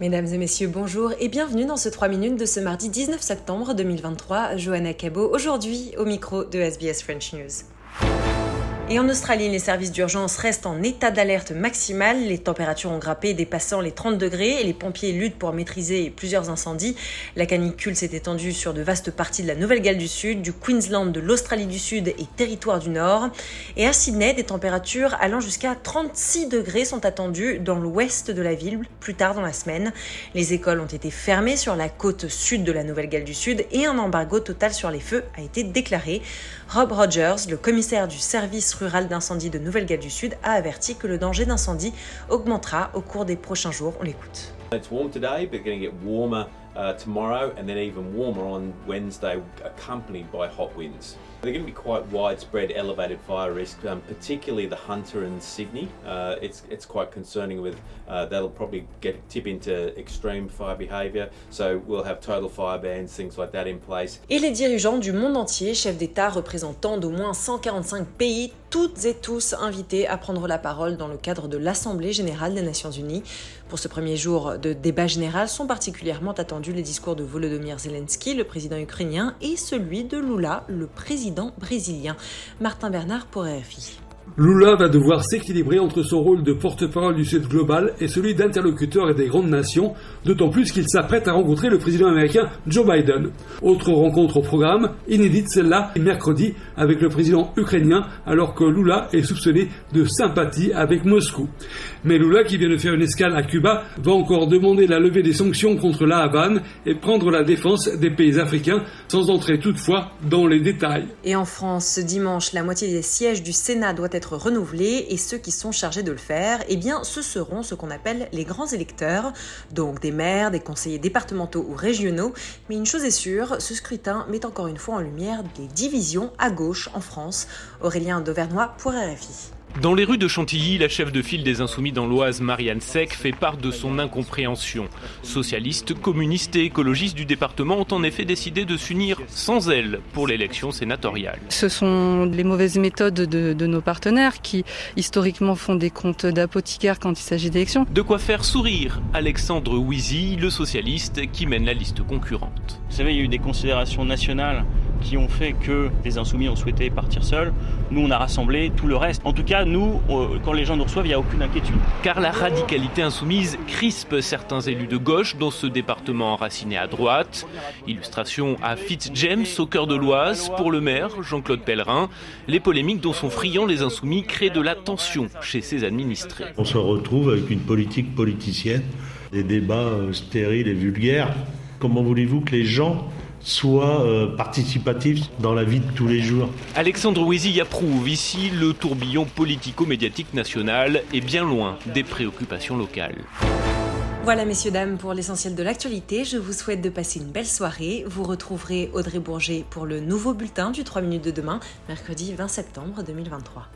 Mesdames et messieurs, bonjour et bienvenue dans ce 3 minutes de ce mardi 19 septembre 2023. Johanna Cabot, aujourd'hui au micro de SBS French News. Et en Australie, les services d'urgence restent en état d'alerte maximale. Les températures ont grimpé dépassant les 30 degrés et les pompiers luttent pour maîtriser plusieurs incendies. La canicule s'est étendue sur de vastes parties de la Nouvelle-Galles du Sud, du Queensland, de l'Australie du Sud et territoire du Nord. Et à Sydney, des températures allant jusqu'à 36 degrés sont attendues dans l'ouest de la ville plus tard dans la semaine. Les écoles ont été fermées sur la côte sud de la Nouvelle-Galles du Sud et un embargo total sur les feux a été déclaré. Rob Rogers, le commissaire du service rural d'incendie de Nouvelle-Galles du Sud a averti que le danger d'incendie augmentera au cours des prochains jours. On l'écoute. Uh, tomorrow and then even warmer on Wednesday, accompanied by hot winds. They're going to be quite widespread elevated fire risk, um, particularly the Hunter and Sydney. Uh, it's, it's quite concerning with uh, that'll probably get tip into extreme fire behaviour. So we'll have total fire bans, things like that in place. Et les dirigeants du monde entier, chefs d'État représentant d'au moins 145 pays, toutes et tous invités à prendre la parole dans le cadre de l'Assemblée générale des Nations Unies. Pour ce premier jour de débat général sont particulièrement attendus les discours de Volodymyr Zelensky, le président ukrainien, et celui de Lula, le président brésilien. Martin Bernard pour RFI. Lula va devoir s'équilibrer entre son rôle de porte-parole du Sud global et celui d'interlocuteur des grandes nations, d'autant plus qu'il s'apprête à rencontrer le président américain Joe Biden. Autre rencontre au programme, inédite celle-là, mercredi, avec le président ukrainien, alors que Lula est soupçonné de sympathie avec Moscou. Mais Lula, qui vient de faire une escale à Cuba, va encore demander la levée des sanctions contre la Havane et prendre la défense des pays africains, sans entrer toutefois dans les détails. Et en France, ce dimanche, la moitié des sièges du Sénat doit être renouvelés et ceux qui sont chargés de le faire, eh bien, ce seront ce qu'on appelle les grands électeurs, donc des maires, des conseillers départementaux ou régionaux. Mais une chose est sûre, ce scrutin met encore une fois en lumière des divisions à gauche en France. Aurélien Dauvernois pour RFI. Dans les rues de Chantilly, la chef de file des Insoumis dans l'Oise, Marianne Sec, fait part de son incompréhension. Socialistes, communistes et écologistes du département ont en effet décidé de s'unir sans elle pour l'élection sénatoriale. Ce sont les mauvaises méthodes de, de, nos partenaires qui historiquement font des comptes d'apothicaire quand il s'agit d'élections. De quoi faire sourire Alexandre Ouizy, le socialiste qui mène la liste concurrente. Vous savez, il y a eu des considérations nationales qui ont fait que les insoumis ont souhaité partir seuls. Nous, on a rassemblé tout le reste. En tout cas, nous, euh, quand les gens nous reçoivent, il n'y a aucune inquiétude. Car la radicalité insoumise crispe certains élus de gauche dans ce département enraciné à droite. Illustration à Fitzjames, au cœur de l'Oise, pour le maire, Jean-Claude Pellerin. Les polémiques dont sont friands les insoumis créent de la tension chez ses administrés. On se retrouve avec une politique politicienne, des débats euh, stériles et vulgaires. Comment voulez-vous que les gens soit euh, participatif dans la vie de tous les jours. Alexandre Ouizy approuve ici le tourbillon politico-médiatique national est bien loin des préoccupations locales. Voilà, messieurs, dames, pour l'essentiel de l'actualité. Je vous souhaite de passer une belle soirée. Vous retrouverez Audrey Bourget pour le nouveau bulletin du 3 minutes de demain, mercredi 20 septembre 2023.